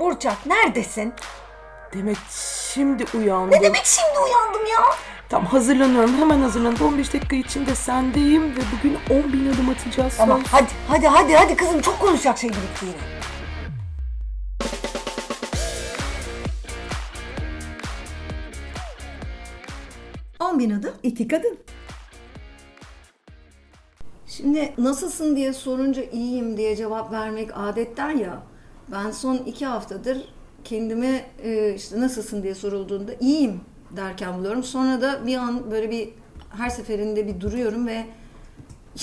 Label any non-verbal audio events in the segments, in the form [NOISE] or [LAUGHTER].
Burçak neredesin? Demek şimdi uyandım. Ne demek şimdi uyandım ya? Tam hazırlanıyorum. Hemen hazırlanıp 15 dakika içinde sendeyim ve bugün 10 bin adım atacağız. Ama söz. hadi hadi hadi hadi kızım çok konuşacak şey birikti yine. On bin adım. İki kadın. Şimdi nasılsın diye sorunca iyiyim diye cevap vermek adetler ya. Ben son iki haftadır kendime e, işte nasılsın diye sorulduğunda iyiyim derken buluyorum. Sonra da bir an böyle bir her seferinde bir duruyorum ve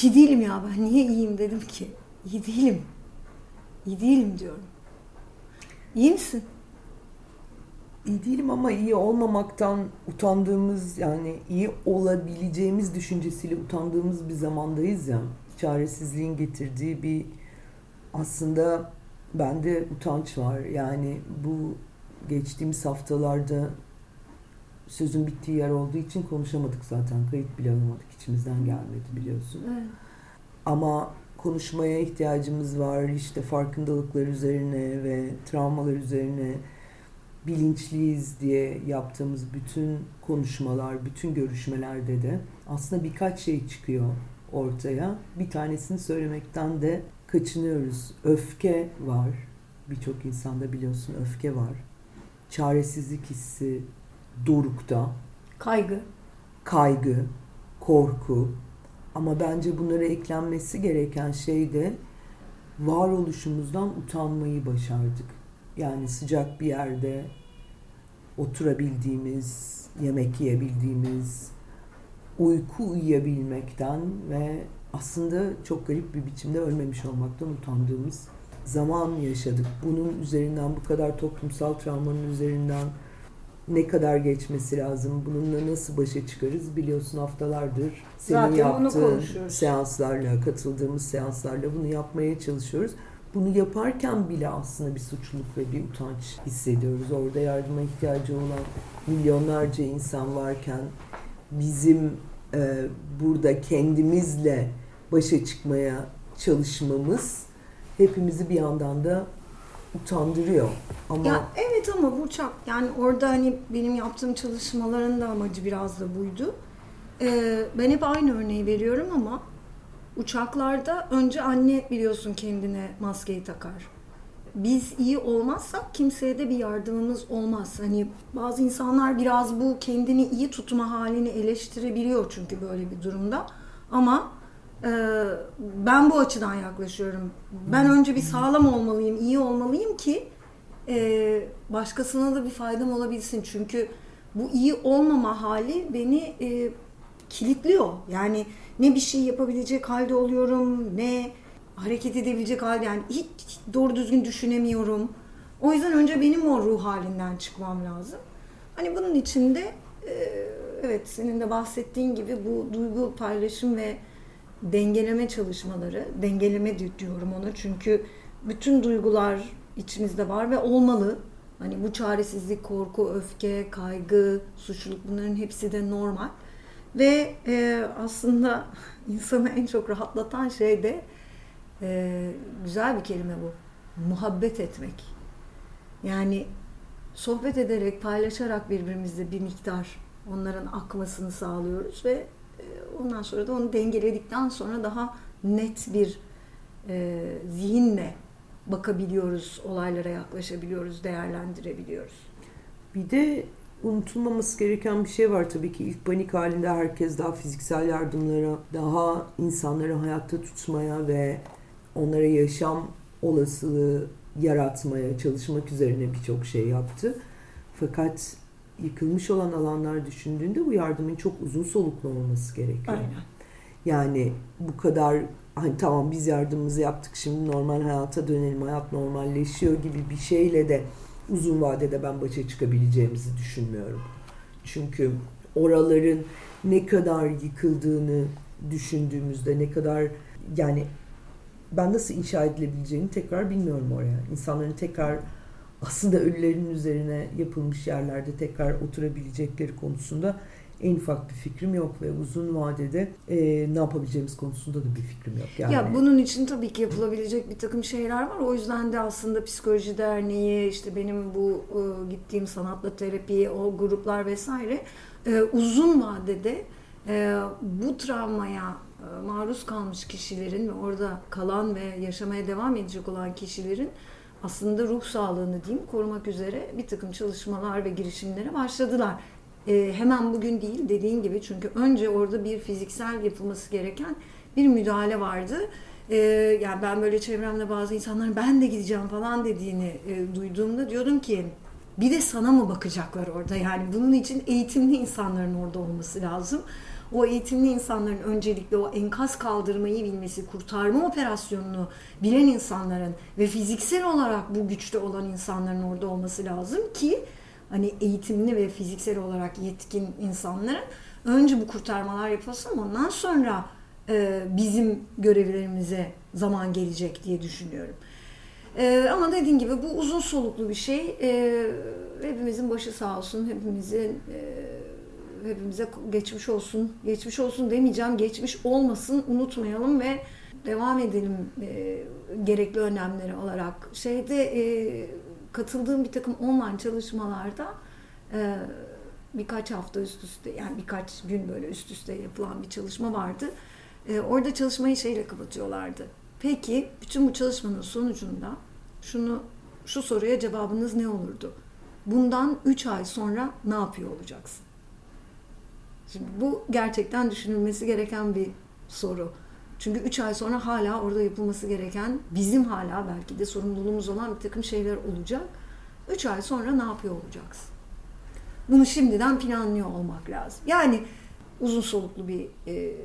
iyi değilim ya ben niye iyiyim dedim ki. İyi değilim. İyi değilim diyorum. İyi misin? İyi değilim ama iyi olmamaktan utandığımız yani iyi olabileceğimiz düşüncesiyle utandığımız bir zamandayız ya. Çaresizliğin getirdiği bir aslında bende utanç var. Yani bu geçtiğimiz haftalarda sözün bittiği yer olduğu için konuşamadık zaten. Kayıt bile alamadık. içimizden gelmedi biliyorsun. Evet. Ama konuşmaya ihtiyacımız var. İşte farkındalıklar üzerine ve travmalar üzerine bilinçliyiz diye yaptığımız bütün konuşmalar, bütün görüşmelerde de aslında birkaç şey çıkıyor ortaya. Bir tanesini söylemekten de kaçınıyoruz. Öfke var. Birçok insanda biliyorsun öfke var. Çaresizlik hissi dorukta Kaygı. kaygı, korku ama bence bunlara eklenmesi gereken şey de varoluşumuzdan utanmayı başardık. Yani sıcak bir yerde oturabildiğimiz, yemek yiyebildiğimiz, uyku uyuyabilmekten ve aslında çok garip bir biçimde ölmemiş olmaktan utandığımız zaman yaşadık. Bunun üzerinden bu kadar toplumsal travmanın üzerinden ne kadar geçmesi lazım? Bununla nasıl başa çıkarız? Biliyorsun haftalardır senin Zaten yaptığın seanslarla, katıldığımız seanslarla bunu yapmaya çalışıyoruz. Bunu yaparken bile aslında bir suçluluk ve bir utanç hissediyoruz. Orada yardıma ihtiyacı olan milyonlarca insan varken bizim e, burada kendimizle başa çıkmaya çalışmamız hepimizi bir yandan da utandırıyor. Ama Ya evet ama Burçak yani orada hani benim yaptığım çalışmaların da amacı biraz da buydu. Ee, ben hep aynı örneği veriyorum ama uçaklarda önce anne biliyorsun kendine maskeyi takar. Biz iyi olmazsak kimseye de bir yardımımız olmaz. Hani bazı insanlar biraz bu kendini iyi tutma halini eleştirebiliyor çünkü böyle bir durumda. Ama ben bu açıdan yaklaşıyorum. Ben önce bir sağlam olmalıyım, iyi olmalıyım ki e, başkasına da bir faydam olabilsin. Çünkü bu iyi olmama hali beni e, kilitliyor. Yani ne bir şey yapabilecek halde oluyorum, ne hareket edebilecek halde yani hiç, hiç doğru düzgün düşünemiyorum. O yüzden önce benim o ruh halinden çıkmam lazım. Hani bunun içinde e, evet senin de bahsettiğin gibi bu duygu paylaşım ve dengeleme çalışmaları, dengeleme di- diyorum ona çünkü bütün duygular içimizde var ve olmalı. Hani bu çaresizlik, korku, öfke, kaygı, suçluluk bunların hepsi de normal. Ve e, aslında [LAUGHS] insanı en çok rahatlatan şey de e, güzel bir kelime bu. Muhabbet etmek. Yani sohbet ederek, paylaşarak birbirimizle bir miktar onların akmasını sağlıyoruz ve ondan sonra da onu dengeledikten sonra daha net bir e, zihinle bakabiliyoruz, olaylara yaklaşabiliyoruz, değerlendirebiliyoruz. Bir de unutulmaması gereken bir şey var tabii ki. ilk panik halinde herkes daha fiziksel yardımlara, daha insanları hayatta tutmaya ve onlara yaşam olasılığı yaratmaya çalışmak üzerine birçok şey yaptı. Fakat yıkılmış olan alanlar düşündüğünde bu yardımın çok uzun soluklu olması gerekiyor. Aynen. Yani bu kadar hani tamam biz yardımımızı yaptık şimdi normal hayata dönelim hayat normalleşiyor gibi bir şeyle de uzun vadede ben başa çıkabileceğimizi düşünmüyorum. Çünkü oraların ne kadar yıkıldığını düşündüğümüzde ne kadar yani ben nasıl inşa edilebileceğini tekrar bilmiyorum oraya. İnsanların tekrar aslında ölülerin üzerine yapılmış yerlerde tekrar oturabilecekleri konusunda en ufak bir fikrim yok ve uzun vadede e, ne yapabileceğimiz konusunda da bir fikrim yok. Yani Ya bunun için tabii ki yapılabilecek bir takım şeyler var. O yüzden de aslında Psikoloji Derneği, işte benim bu e, gittiğim sanatla terapi, o gruplar vesaire e, uzun vadede e, bu travmaya e, maruz kalmış kişilerin ve orada kalan ve yaşamaya devam edecek olan kişilerin aslında ruh sağlığını diyeyim korumak üzere bir takım çalışmalar ve girişimlere başladılar. E, hemen bugün değil dediğin gibi çünkü önce orada bir fiziksel yapılması gereken bir müdahale vardı. E, yani ben böyle çevremde bazı insanların ben de gideceğim falan dediğini e, duyduğumda diyordum ki bir de sana mı bakacaklar orada yani bunun için eğitimli insanların orada olması lazım. O eğitimli insanların öncelikle o enkaz kaldırmayı bilmesi, kurtarma operasyonunu bilen insanların ve fiziksel olarak bu güçte olan insanların orada olması lazım ki hani eğitimli ve fiziksel olarak yetkin insanların önce bu kurtarmalar yapılsın ondan sonra e, bizim görevlerimize zaman gelecek diye düşünüyorum. E, ama dediğim gibi bu uzun soluklu bir şey. E, hepimizin başı sağ olsun, hepimizin e, hepimize geçmiş olsun. Geçmiş olsun demeyeceğim, geçmiş olmasın unutmayalım ve devam edelim e, gerekli önlemleri alarak. Şeyde e, katıldığım bir takım online çalışmalarda e, birkaç hafta üst üste yani birkaç gün böyle üst üste yapılan bir çalışma vardı. E, orada çalışmayı şeyle kapatıyorlardı. Peki bütün bu çalışmanın sonucunda şunu şu soruya cevabınız ne olurdu? Bundan 3 ay sonra ne yapıyor olacaksın? Şimdi bu gerçekten düşünülmesi gereken bir soru. Çünkü 3 ay sonra hala orada yapılması gereken, bizim hala belki de sorumluluğumuz olan bir takım şeyler olacak. 3 ay sonra ne yapıyor olacaksın? Bunu şimdiden planlıyor olmak lazım. Yani uzun soluklu bir e,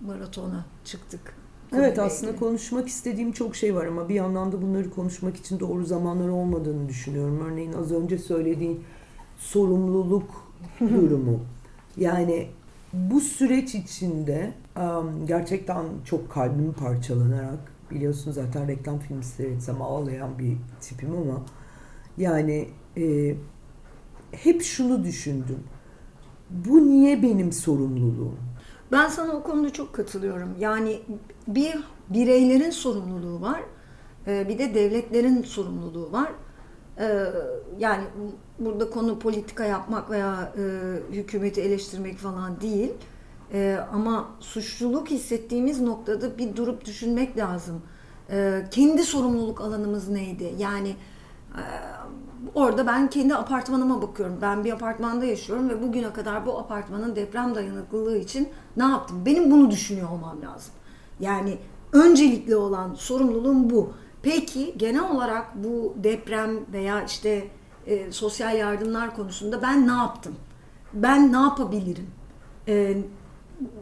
maratona çıktık. Evet aslında konuşmak istediğim çok şey var ama bir yandan da bunları konuşmak için doğru zamanlar olmadığını düşünüyorum. Örneğin az önce söylediğin sorumluluk [LAUGHS] durumu. Yani bu süreç içinde gerçekten çok kalbim parçalanarak biliyorsun zaten reklam filmi seyretsem ağlayan bir tipim ama yani e, hep şunu düşündüm. Bu niye benim sorumluluğum? Ben sana o konuda çok katılıyorum. Yani bir bireylerin sorumluluğu var, bir de devletlerin sorumluluğu var. E, yani burada konu politika yapmak veya e, hükümeti eleştirmek falan değil. Ama suçluluk hissettiğimiz noktada bir durup düşünmek lazım. Kendi sorumluluk alanımız neydi? Yani orada ben kendi apartmanıma bakıyorum. Ben bir apartmanda yaşıyorum ve bugüne kadar bu apartmanın deprem dayanıklılığı için ne yaptım? Benim bunu düşünüyor olmam lazım. Yani öncelikli olan sorumluluğum bu. Peki genel olarak bu deprem veya işte e, sosyal yardımlar konusunda ben ne yaptım? Ben ne yapabilirim? E,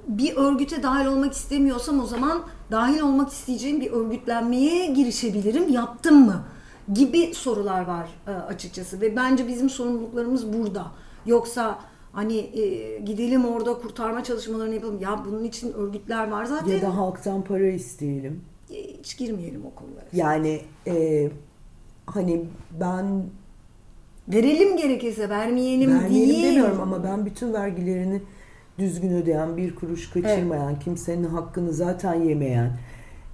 bir örgüte dahil olmak istemiyorsam o zaman dahil olmak isteyeceğim bir örgütlenmeye girişebilirim. Yaptım mı? Gibi sorular var e, açıkçası ve bence bizim sorumluluklarımız burada. Yoksa Hani e, gidelim orada kurtarma çalışmalarını yapalım. Ya bunun için örgütler var zaten. Ya da halktan para isteyelim. Hiç girmeyelim o konulara. Yani e, hani ben verelim gerekirse vermeyelim, vermeyelim değil. demiyorum ama ben bütün vergilerini düzgün ödeyen, bir kuruş kaçırmayan, evet. kimsenin hakkını zaten yemeyen,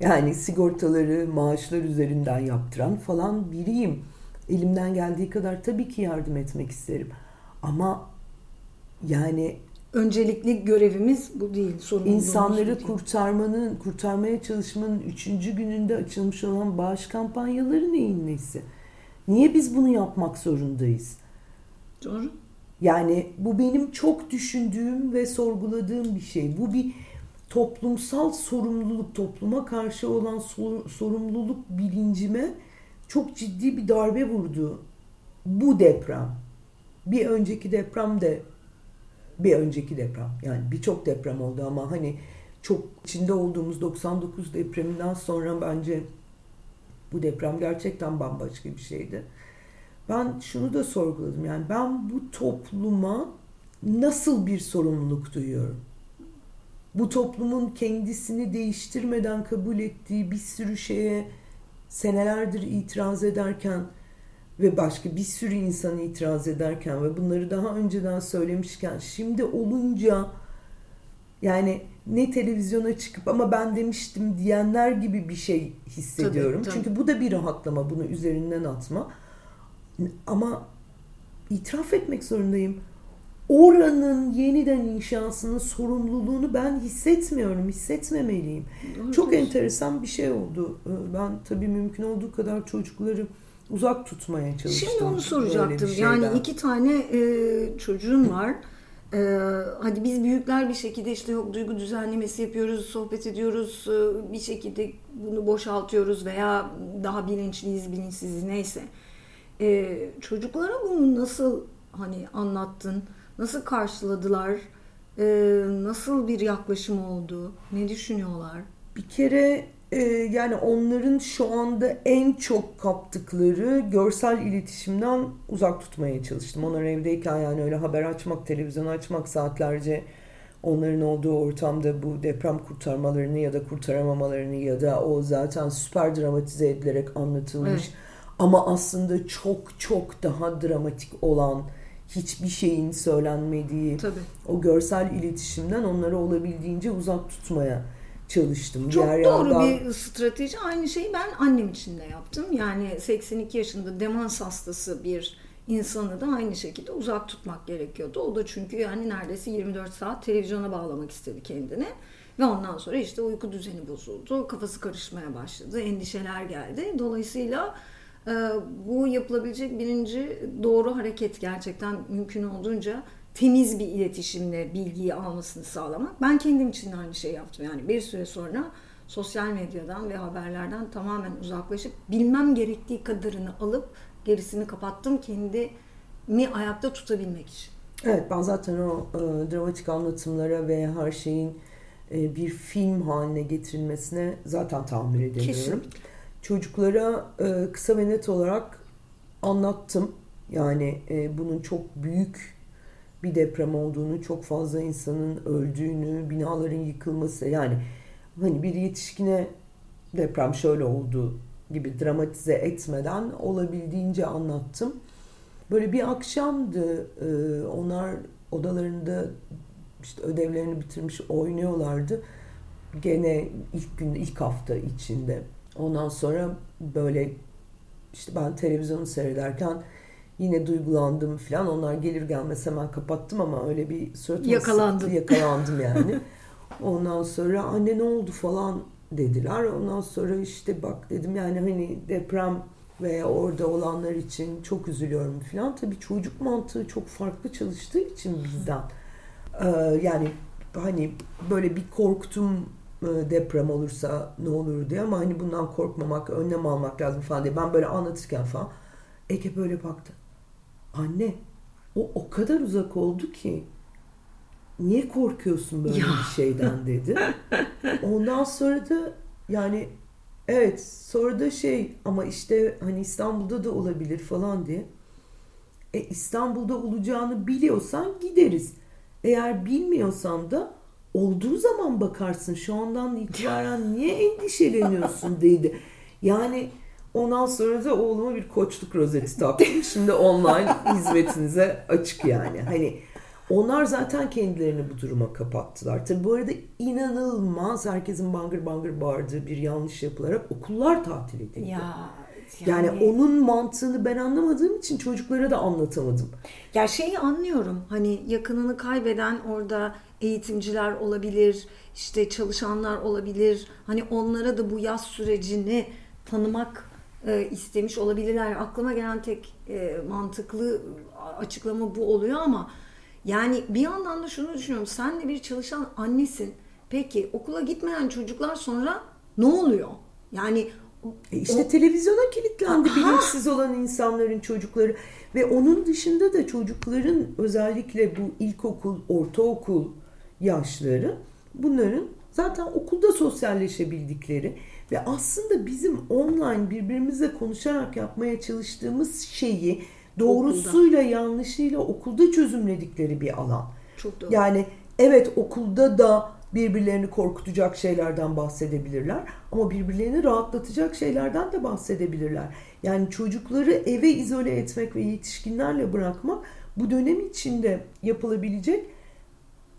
yani sigortaları maaşlar üzerinden yaptıran falan biriyim. Elimden geldiği kadar tabii ki yardım etmek isterim. Ama yani öncelikli görevimiz bu değil. İnsanları değil. kurtarmanın, kurtarmaya çalışmanın üçüncü gününde açılmış olan bağış kampanyaları neyin nesi? Niye biz bunu yapmak zorundayız? Doğru. Yani bu benim çok düşündüğüm ve sorguladığım bir şey. Bu bir toplumsal sorumluluk, topluma karşı olan sorumluluk bilincime çok ciddi bir darbe vurdu. Bu deprem. Bir önceki deprem de bir önceki deprem. Yani birçok deprem oldu ama hani çok içinde olduğumuz 99 depreminden sonra bence bu deprem gerçekten bambaşka bir şeydi. Ben şunu da sorguladım. Yani ben bu topluma nasıl bir sorumluluk duyuyorum? Bu toplumun kendisini değiştirmeden kabul ettiği bir sürü şeye senelerdir itiraz ederken ve başka bir sürü insan itiraz ederken ve bunları daha önceden söylemişken şimdi olunca yani ne televizyona çıkıp ama ben demiştim diyenler gibi bir şey hissediyorum. Tabii, tabii. Çünkü bu da bir rahatlama bunu üzerinden atma. Ama itiraf etmek zorundayım. Oranın yeniden inşasının sorumluluğunu ben hissetmiyorum, hissetmemeliyim. Doğru Çok diyorsun. enteresan bir şey oldu. Ee, Ben tabii mümkün olduğu kadar çocukları uzak tutmaya çalıştım. Şimdi onu soracaktım. Yani iki tane e, çocuğun var. E, hadi biz büyükler bir şekilde işte yok duygu düzenlemesi yapıyoruz, sohbet ediyoruz, e, bir şekilde bunu boşaltıyoruz veya daha bilinçliyiz, bilinçsiziz neyse. E, çocuklara bunu nasıl hani anlattın? Nasıl karşıladılar? E, nasıl bir yaklaşım oldu? Ne düşünüyorlar? Bir kere e, yani onların şu anda en çok kaptıkları görsel iletişimden uzak tutmaya çalıştım. Onlar evdeyken yani öyle haber açmak, televizyon açmak saatlerce onların olduğu ortamda bu deprem kurtarmalarını ya da kurtaramamalarını ya da o zaten süper dramatize edilerek anlatılmış Evet. ama aslında çok çok daha dramatik olan hiçbir şeyin söylenmediği Tabii. o görsel iletişimden onları olabildiğince uzak tutmaya çalıştım. Çok Diğer doğru yandan- bir strateji. Aynı şeyi ben annem için de yaptım. Yani 82 yaşında demans hastası bir insanı da aynı şekilde uzak tutmak gerekiyordu. O da çünkü yani neredeyse 24 saat televizyona bağlamak istedi kendini. Ve ondan sonra işte uyku düzeni bozuldu. Kafası karışmaya başladı. Endişeler geldi. Dolayısıyla e, bu yapılabilecek birinci doğru hareket gerçekten mümkün olduğunca temiz bir iletişimle bilgiyi almasını sağlamak. Ben kendim için de aynı şey yaptım. Yani bir süre sonra sosyal medyadan ve haberlerden tamamen uzaklaşıp bilmem gerektiği kadarını alıp gerisini kapattım kendimi ayakta tutabilmek için. Evet ben zaten o e, dramatik anlatımlara ve her şeyin e, bir film haline getirilmesine zaten tahammül edemiyorum. Kesinlikle. Çocuklara e, kısa ve net olarak anlattım. Yani e, bunun çok büyük bir deprem olduğunu, çok fazla insanın öldüğünü, binaların yıkılması yani hani bir yetişkine deprem şöyle oldu gibi dramatize etmeden olabildiğince anlattım. Böyle bir akşamdı. e, onlar odalarında işte ödevlerini bitirmiş oynuyorlardı. Gene ilk gün, ilk hafta içinde. Ondan sonra böyle işte ben televizyonu seyrederken yine duygulandım falan. Onlar gelir gelmez hemen kapattım ama öyle bir suratıma Yakalandın. sıktı, Yakalandım [LAUGHS] yani. Ondan sonra anne ne oldu falan dediler. Ondan sonra işte bak dedim yani hani deprem veya orada olanlar için çok üzülüyorum falan. Tabii çocuk mantığı çok farklı çalıştığı için bizden. Ee, yani hani böyle bir korktum e, deprem olursa ne olur diye ama hani bundan korkmamak, önlem almak lazım falan diye. Ben böyle anlatırken falan Ege böyle baktı. Anne o o kadar uzak oldu ki niye korkuyorsun böyle Ya. bir şeyden dedi. Ondan sonra da yani evet sonra da şey ama işte hani İstanbul'da da olabilir falan diye. E İstanbul'da olacağını biliyorsan gideriz. Eğer bilmiyorsan da olduğu zaman bakarsın. Şu andan [LAUGHS] itibaren niye endişeleniyorsun dedi. Yani ondan sonra da oğluma bir koçluk rozeti taktım. [LAUGHS] Şimdi online hizmetinize açık yani. Hani onlar zaten kendilerini bu duruma kapattılar. Tabii bu arada inanılmaz herkesin bangır bangır bağırdığı bir yanlış yapılarak okullar tatil edildi. Ya Yani, onun mantığını ben anlamadığım için çocuklara da anlatamadım. Ya şeyi anlıyorum. Hani yakınını kaybeden orada eğitimciler olabilir, işte çalışanlar olabilir. Hani onlara da bu yaz sürecini tanımak e, istemiş olabilirler. Aklıma gelen tek e, mantıklı açıklama bu oluyor ama yani bir yandan da şunu düşünüyorum. Sen de bir çalışan annesin. Peki okula gitmeyen çocuklar sonra ne oluyor? Yani E işte televizyona kilitlendi Aha! bilinçsiz olan insanların çocukları ve onun dışında da çocukların özellikle bu ilkokul, ortaokul yaşları bunların zaten okulda sosyalleşebildikleri ve aslında bizim online birbirimizle konuşarak yapmaya çalıştığımız şeyi doğrusuyla yanlışıyla okulda çözümledikleri bir alan. çok doğru. Yani evet okulda da birbirlerini korkutacak şeylerden bahsedebilirler ama birbirlerini rahatlatacak şeylerden de bahsedebilirler. Yani çocukları eve izole etmek ve yetişkinlerle bırakmak bu dönem içinde yapılabilecek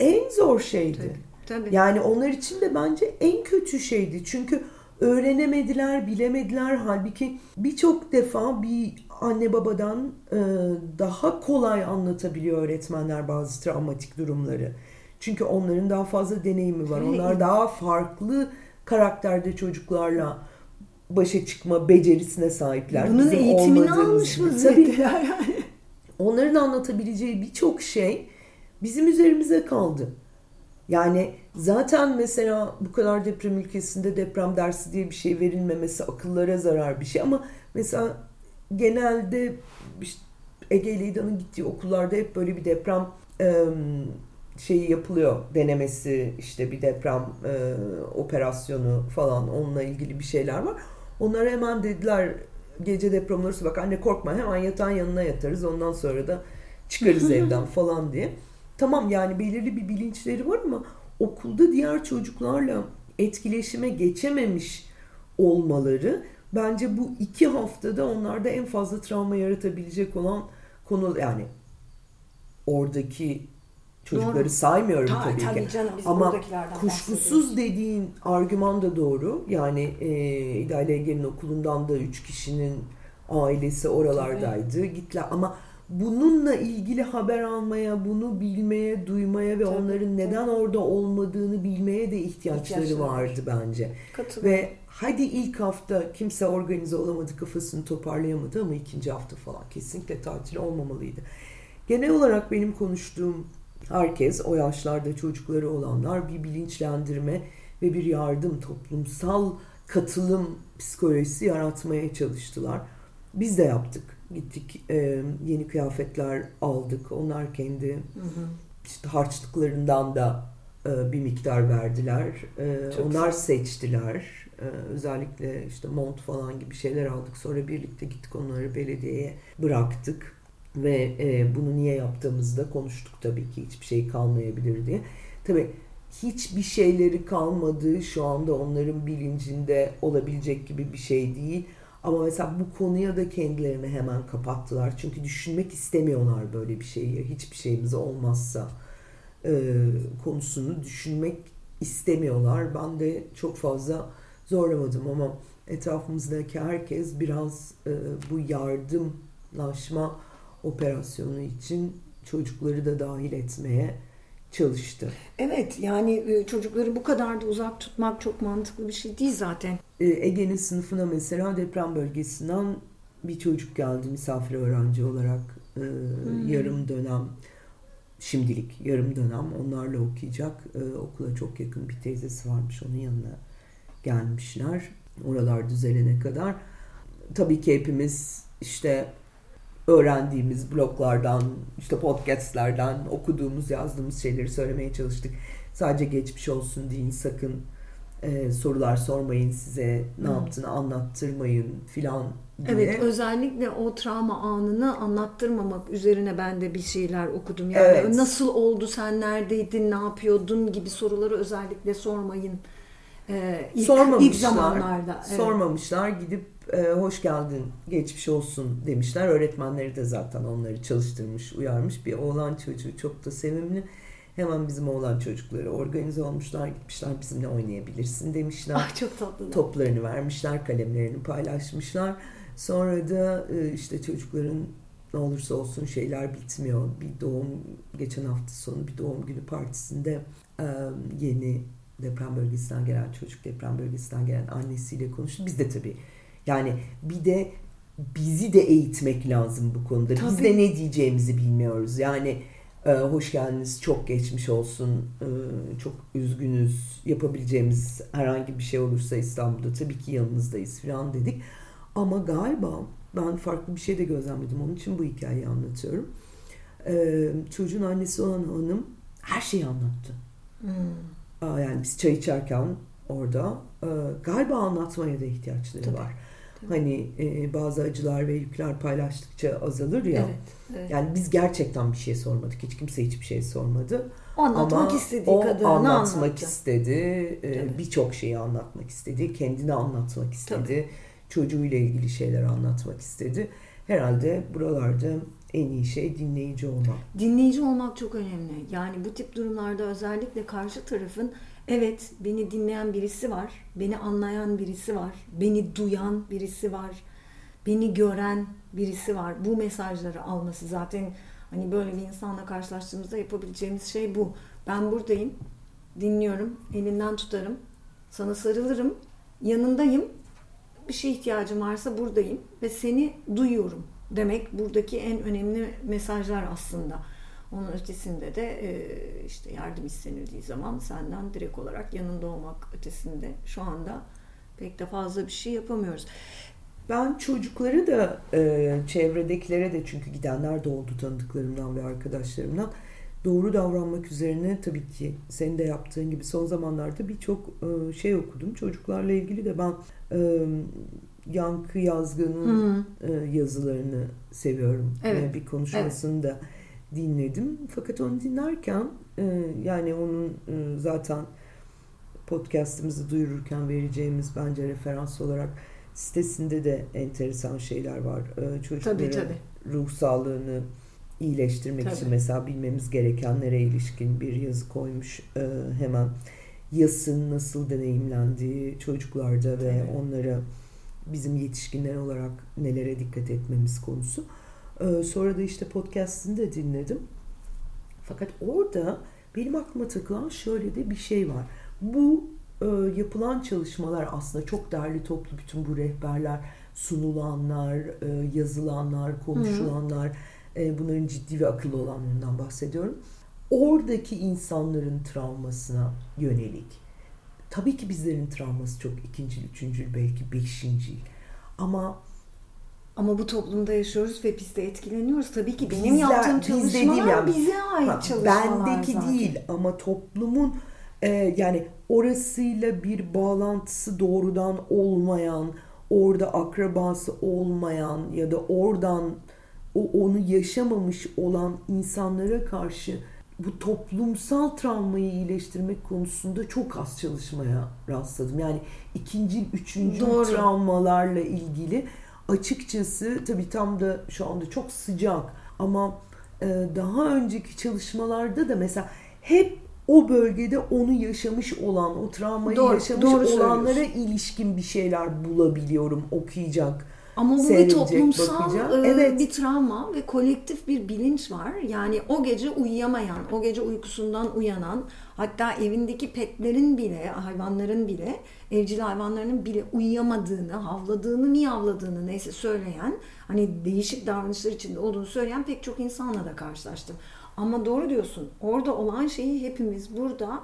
en zor şeydi. Tabii, tabii. Yani onlar için de bence en kötü şeydi. Çünkü öğrenemediler, bilemediler. Halbuki birçok defa bir anne babadan e, daha kolay anlatabiliyor öğretmenler bazı travmatik durumları. Çünkü onların daha fazla deneyimi var. Onlar daha farklı karakterde çocuklarla başa çıkma becerisine sahipler. Bunun Bizim eğitimini almış vaziyetteler yani. Onların anlatabileceği birçok şey bizim üzerimize kaldı. Yani zaten mesela bu kadar deprem ülkesinde deprem dersi diye bir şey verilmemesi akıllara zarar bir şey ama mesela genelde işte Ege ile İda'nın gittiği okullarda hep böyle bir deprem e, şeyi yapılıyor denemesi işte bir deprem e, operasyonu falan onunla ilgili bir şeyler var. Onlar hemen dediler gece deprem olursa bak anne korkma hemen yatağın yanına yatarız ondan sonra da çıkarız [LAUGHS] evden falan diye. Tamam yani belirli bir bilinçleri var ama okulda diğer çocuklarla etkileşime geçememiş olmaları bence bu iki haftada onlarda en fazla travma yaratabilecek olan konu yani oradaki çocukları Doğru. saymıyorum Ta- tabii, tabii ki. canım, biz Ama kuşkusuz dediğin argüman da doğru. Yani e, İdal Ege'nin okulundan da üç kişinin ailesi oralardaydı. Gittiler ama bununla ilgili haber almaya, bunu bilmeye, duymaya ve Tabii, onların neden orada olmadığını bilmeye de ihtiyaçları İhtiyaçları var. vardı bence. Katılıyorum. Ve hadi ilk hafta kimse organize olamadı, kafasını toparlayamadı ama ikinci hafta falan kesinlikle tatil olmamalıydı. Genel olarak benim konuştuğum herkes, o yaşlarda çocukları olanlar bir bilinçlendirme ve bir yardım, toplumsal katılım psikolojisi yaratmaya çalıştılar. Biz de yaptık. Gittik e, yeni kıyafetler aldık. Onlar kendi işte harçlıklarından da e, bir miktar verdiler. E, Çok onlar güzel. seçtiler. E, özellikle işte mont falan gibi şeyler aldık. Sonra birlikte gittik onları belediyeye bıraktık. Ve e, bunu niye yaptığımızda konuştuk tabii ki hiçbir şey kalmayabilir diye. Tabii hiçbir şeyleri kalmadığı şu anda onların bilincinde olabilecek gibi bir şey değil. Ama mesela bu konuya da kendilerini hemen kapattılar. Çünkü düşünmek istemiyorlar böyle bir şeyi. Hiçbir şeyimiz olmazsa e, konusunu düşünmek istemiyorlar. Ben de çok fazla zorlamadım ama etrafımızdaki herkes biraz e, bu yardımlaşma operasyonu için çocukları da dahil etmeye çalıştı. Evet yani e, çocukları bu kadar da uzak tutmak çok mantıklı bir şey değil zaten. E, Ege'nin sınıfına mesela deprem bölgesinden bir çocuk geldi misafir öğrenci olarak e, yarım dönem şimdilik yarım dönem onlarla okuyacak okula çok yakın bir teyzesi varmış onun yanına gelmişler oralar düzelene kadar tabii ki hepimiz işte öğrendiğimiz bloglardan işte podcastlerden okuduğumuz yazdığımız şeyleri söylemeye çalıştık sadece geçmiş olsun deyin sakın e, sorular sormayın size ne Hmm. yaptığını anlattırmayın filan diye. Evet özellikle o travma anını anlattırmamak üzerine ben de bir şeyler okudum. Yani Evet. nasıl oldu sen neredeydin ne yapıyordun gibi soruları özellikle sormayın. Ee, ilk, Sormamışlar. ilk zamanlarda. Evet. Sormamışlar. Gidip e, hoş geldin, geçmiş olsun demişler. Öğretmenleri de zaten onları çalıştırmış, uyarmış. Bir oğlan çocuğu çok da sevimli. Hemen bizim oğlan çocukları organize olmuşlar, gitmişler bizimle oynayabilirsin demişler. Ah çok tatlı. Toplarını vermişler, kalemlerini paylaşmışlar. Sonra da e, işte çocukların ne olursa olsun şeyler bitmiyor. Bir doğum, geçen hafta sonu bir doğum günü partisinde e, yeni deprem bölgesinden gelen çocuk, deprem bölgesinden gelen annesiyle konuştu. Biz de tabii yani bir de bizi de eğitmek lazım bu konuda. Biz Tabii. de ne diyeceğimizi bilmiyoruz. Yani e, hoş geldiniz, çok geçmiş olsun, e, çok üzgünüz, yapabileceğimiz herhangi bir şey olursa İstanbul'da tabii ki yanınızdayız falan dedik. Ama galiba ben farklı bir şey de gözlemledim. Onun için bu hikayeyi anlatıyorum. E, çocuğun annesi olan hanım her şeyi anlattı. Hmm. Yani biz çay içerken orada e, galiba anlatmaya da ihtiyaçları Tabii. var. Tabii. Hani e, bazı acılar ve yükler paylaştıkça azalır ya. Evet, evet. Yani biz gerçekten bir şey sormadık. Hiç kimse hiçbir şey sormadı. Anlatmak Ama istediği o kadarını anlatmak anlattı. istedi. e, Tabii. Birçok şeyi anlatmak istedi. Kendini anlatmak istedi. Çocuğuyla ilgili şeyler anlatmak istedi. Herhalde buralarda en iyi şey dinleyici olmak. Dinleyici olmak çok önemli. Yani bu tip durumlarda özellikle karşı tarafın evet beni dinleyen birisi var, beni anlayan birisi var, beni duyan birisi var, beni gören birisi var. Bu mesajları alması zaten hani böyle bir insanla karşılaştığımızda yapabileceğimiz şey bu. Ben buradayım, dinliyorum, elinden tutarım, sana sarılırım, yanındayım. Bir şey ihtiyacın varsa buradayım ve seni duyuyorum demek buradaki en önemli mesajlar aslında. Onun ötesinde de e, işte yardım istenildiği zaman senden direkt olarak yanında olmak ötesinde şu anda pek de fazla bir şey yapamıyoruz. Ben çocukları da e, çevredekilere de çünkü gidenler de oldu tanıdıklarımdan ve arkadaşlarımdan doğru davranmak üzerine tabii ki senin de yaptığın gibi son zamanlarda birçok e, şey okudum. Çocuklarla ilgili de ben e, Yankı Yazgan'ın e, yazılarını seviyorum. Evet. E, bir konuşmasını da dinledim. Fakat onu dinlerken e, yani onun e, zaten podcast'imizi duyururken vereceğimiz bence referans olarak sitesinde de enteresan şeyler var. Ee, Çocukların Tabii, tabii. ruh sağlığını iyileştirmek Tabii. için mesela bilmemiz gerekenlere ilişkin bir yazı koymuş ee, hemen. Yasın nasıl deneyimlendiği çocuklarda ve Evet. onlara bizim yetişkinler olarak nelere dikkat etmemiz konusu. Ee, sonra da işte podcast'ini de dinledim. Fakat orada benim aklıma takılan şöyle de bir şey var. Bu e, yapılan çalışmalar aslında çok derli toplu bütün bu rehberler, sunulanlar, e, yazılanlar, konuşulanlar, e, bunların ciddi ve akıllı olanlarından bahsediyorum. Oradaki insanların travmasına yönelik. Tabii ki bizlerin travması çok ikinci, üçüncü, belki beşinci. Ama Ama bu toplumda yaşıyoruz ve biz de etkileniyoruz. Tabii ki benim Bizler- yaptığım bizde değil çalışmalar yani. bize ait Ha, çalışmalar bendeki zaten. değil ama toplumun e, yani orasıyla bir bağlantısı doğrudan olmayan, orada akrabası olmayan ya da oradan o onu yaşamamış olan insanlara karşı bu toplumsal travmayı iyileştirmek konusunda çok az çalışmaya rastladım. Yani ikinci, üçüncü Doğru. travmalarla ilgili açıkçası tabii tam da şu anda çok sıcak ama e, daha önceki çalışmalarda da mesela hep o bölgede onu yaşamış olan, o travmayı Doğru, yaşamış doğru olanlara ilişkin bir şeyler bulabiliyorum okuyacak. Ama bu bir toplumsal e, Evet. bir travma ve kolektif bir bilinç var. Yani o gece uyuyamayan, o gece uykusundan uyanan, hatta evindeki petlerin bile, hayvanların bile, evcil hayvanlarının bile uyuyamadığını, havladığını, miyavladığını neyse söyleyen, hani değişik davranışlar içinde olduğunu söyleyen pek çok insanla da karşılaştım. Ama doğru diyorsun. Orada olan şeyi hepimiz burada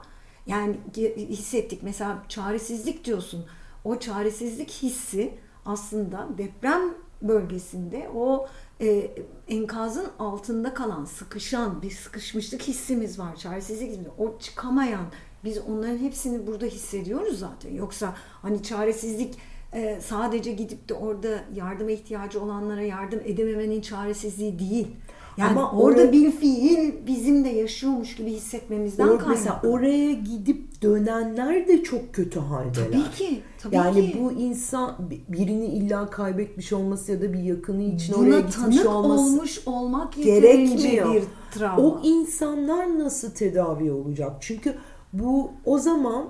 yani hissettik. Mesela çaresizlik diyorsun. O çaresizlik hissi aslında deprem bölgesinde o e, enkazın altında kalan, sıkışan bir sıkışmışlık hissimiz var. Çaresizlik hissimiz. O çıkamayan, biz onların hepsini burada hissediyoruz zaten. Yoksa hani çaresizlik e, sadece gidip de orada yardıma ihtiyacı olanlara yardım edememenin çaresizliği değil. Yani Ama orada oraya- bir fiil bizim de yaşıyormuş gibi hissetmemizden Or- kaynaklı. mesela oraya gidip dönenler de çok kötü haldeler. Tabii ki. Tabii yani ki. bu insan birini illa kaybetmiş olması ya da bir yakını için Buna oraya gitmiş tanık olması olmuş olmak gerekmiyor. bir travma. O insanlar nasıl tedavi olacak? Çünkü bu o zaman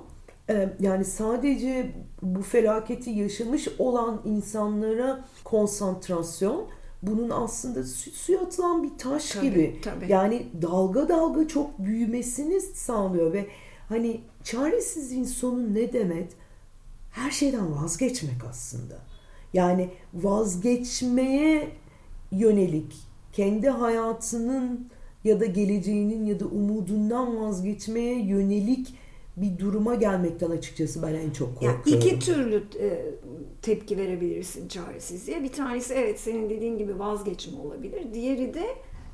e, yani sadece bu felaketi yaşamış olan insanlara konsantrasyon bunun aslında su- suya atılan bir taş Tabii, gibi. tabii. Yani dalga dalga çok büyümesini sağlıyor ve hani çaresizliğin sonu ne demek? Her şeyden vazgeçmek aslında. Yani vazgeçmeye yönelik kendi hayatının ya da geleceğinin ya da umudundan vazgeçmeye yönelik bir duruma gelmekten açıkçası ben en çok Yani korkuyorum. iki türlü e, tepki verebilirsin çaresizliğe. Bir tanesi evet senin dediğin gibi vazgeçme olabilir. Diğeri de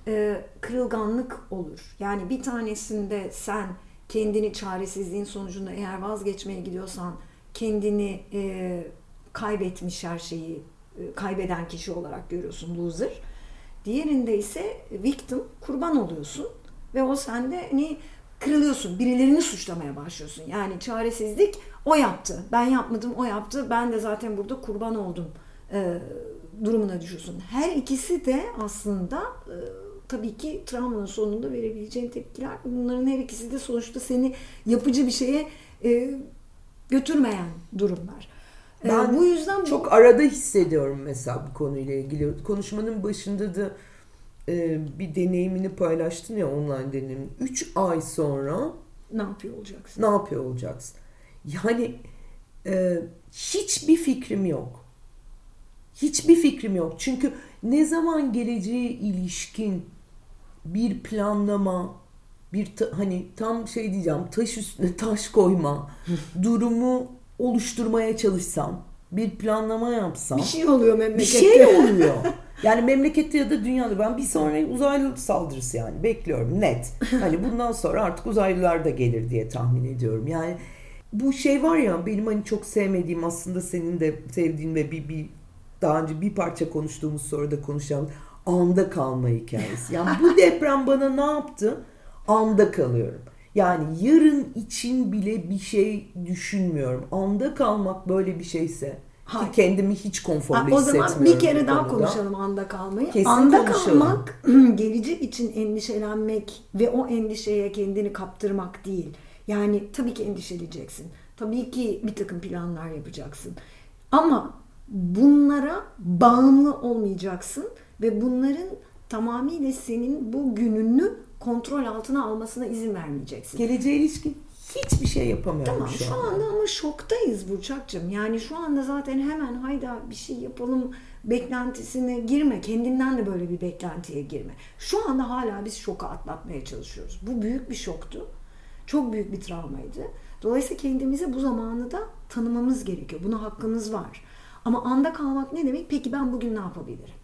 e, kırılganlık olur. Yani bir tanesinde sen kendini çaresizliğin sonucunda eğer vazgeçmeye gidiyorsan kendini e, kaybetmiş her şeyi e, kaybeden kişi olarak görüyorsun loser. Diğerinde ise victim kurban oluyorsun ve o sende hani kırılıyorsun. Birilerini suçlamaya başlıyorsun. Yani çaresizlik o yaptı. Ben yapmadım o yaptı. Ben de zaten burada kurban oldum e, durumuna düşüyorsun. Her ikisi de aslında e, tabii ki travmanın sonunda verebileceğin tepkiler. Bunların her ikisi de sonuçta seni yapıcı bir şeye e, götürmeyen durumlar. E, Ben bu yüzden bu- Çok arada hissediyorum mesela bu konuyla ilgili. Konuşmanın başında da e, bir deneyimini paylaştın ya online deneyim. 3 ay sonra ne yapıyor olacaksın? ne yapıyor olacaksın? Yani e, hiçbir fikrim yok. Hiçbir fikrim yok. Çünkü ne zaman geleceğe ilişkin bir planlama, bir ta- hani tam şey diyeceğim taş üstüne taş koyma [LAUGHS] durumu oluşturmaya çalışsam, bir planlama yapsam Bir şey oluyor bir memlekette. şey oluyor. Yani memlekette ya da dünyada ben bir sonraki uzaylı saldırısı yani bekliyorum net. Hani bundan sonra artık uzaylılar da gelir diye tahmin ediyorum. Yani bu şey var ya benim hani çok sevmediğim aslında senin de sevdiğin ve bir, bir daha önce bir parça konuştuğumuz soruda konuşacağım anda kalma hikayesi. Yani bu [LAUGHS] deprem bana ne yaptı? Anda kalıyorum. Yani yarın için bile bir şey düşünmüyorum. Anda kalmak böyle bir şeyse Hayır. ki kendimi hiç konforlu Ha, o zaman hissetmiyorum. bir kere daha konuda. konuşalım anda kalmayı. Kesin anda konuşalım. kalmak [CLEARS THROAT] gelecek için endişelenmek ve o endişeye kendini kaptırmak değil. Yani tabii ki endişeleyeceksin. Tabii ki bir takım planlar yapacaksın. Ama bunlara bağımlı olmayacaksın ve bunların tamamıyla senin bu gününü kontrol altına almasına izin vermeyeceksin. Geleceğe ilişkin hiçbir şey yapamıyorum Tamam şu, şu anda. anda ama şoktayız Burçak'cığım. Yani şu anda zaten hemen hayda bir şey yapalım beklentisine girme. Kendinden de böyle bir beklentiye girme. Şu anda hala biz şoku atlatmaya çalışıyoruz. Bu büyük bir şoktu. Çok büyük bir travmaydı. Dolayısıyla kendimizi bu zamanı da tanımamız gerekiyor. Buna hakkımız var. Ama anda kalmak ne demek? Peki ben bugün ne yapabilirim?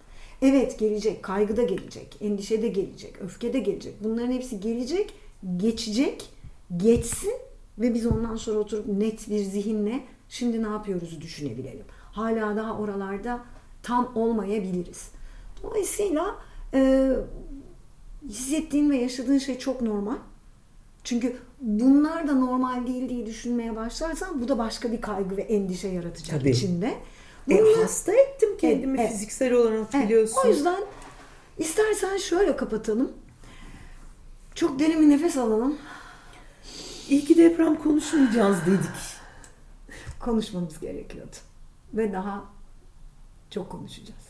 Evet gelecek, kaygı da gelecek, endişe de gelecek, öfke de gelecek. Bunların hepsi gelecek, geçecek, geçsin ve biz ondan sonra oturup net bir zihinle şimdi ne yapıyoruzu düşünebilelim. Hala daha oralarda tam olmayabiliriz. Dolayısıyla e, hissettiğin ve yaşadığın şey çok normal. Çünkü bunlar da normal değil diye düşünmeye başlarsan bu da başka bir kaygı ve endişe yaratacak Tabii. içinde. E, hasta ettim kendimi Evet. fiziksel olarak Evet, biliyorsun. O yüzden istersen şöyle kapatalım. Çok derin bir nefes alalım. İyi ki deprem konuşmayacağız dedik. Konuşmamız gerekiyordu. Ve daha çok konuşacağız.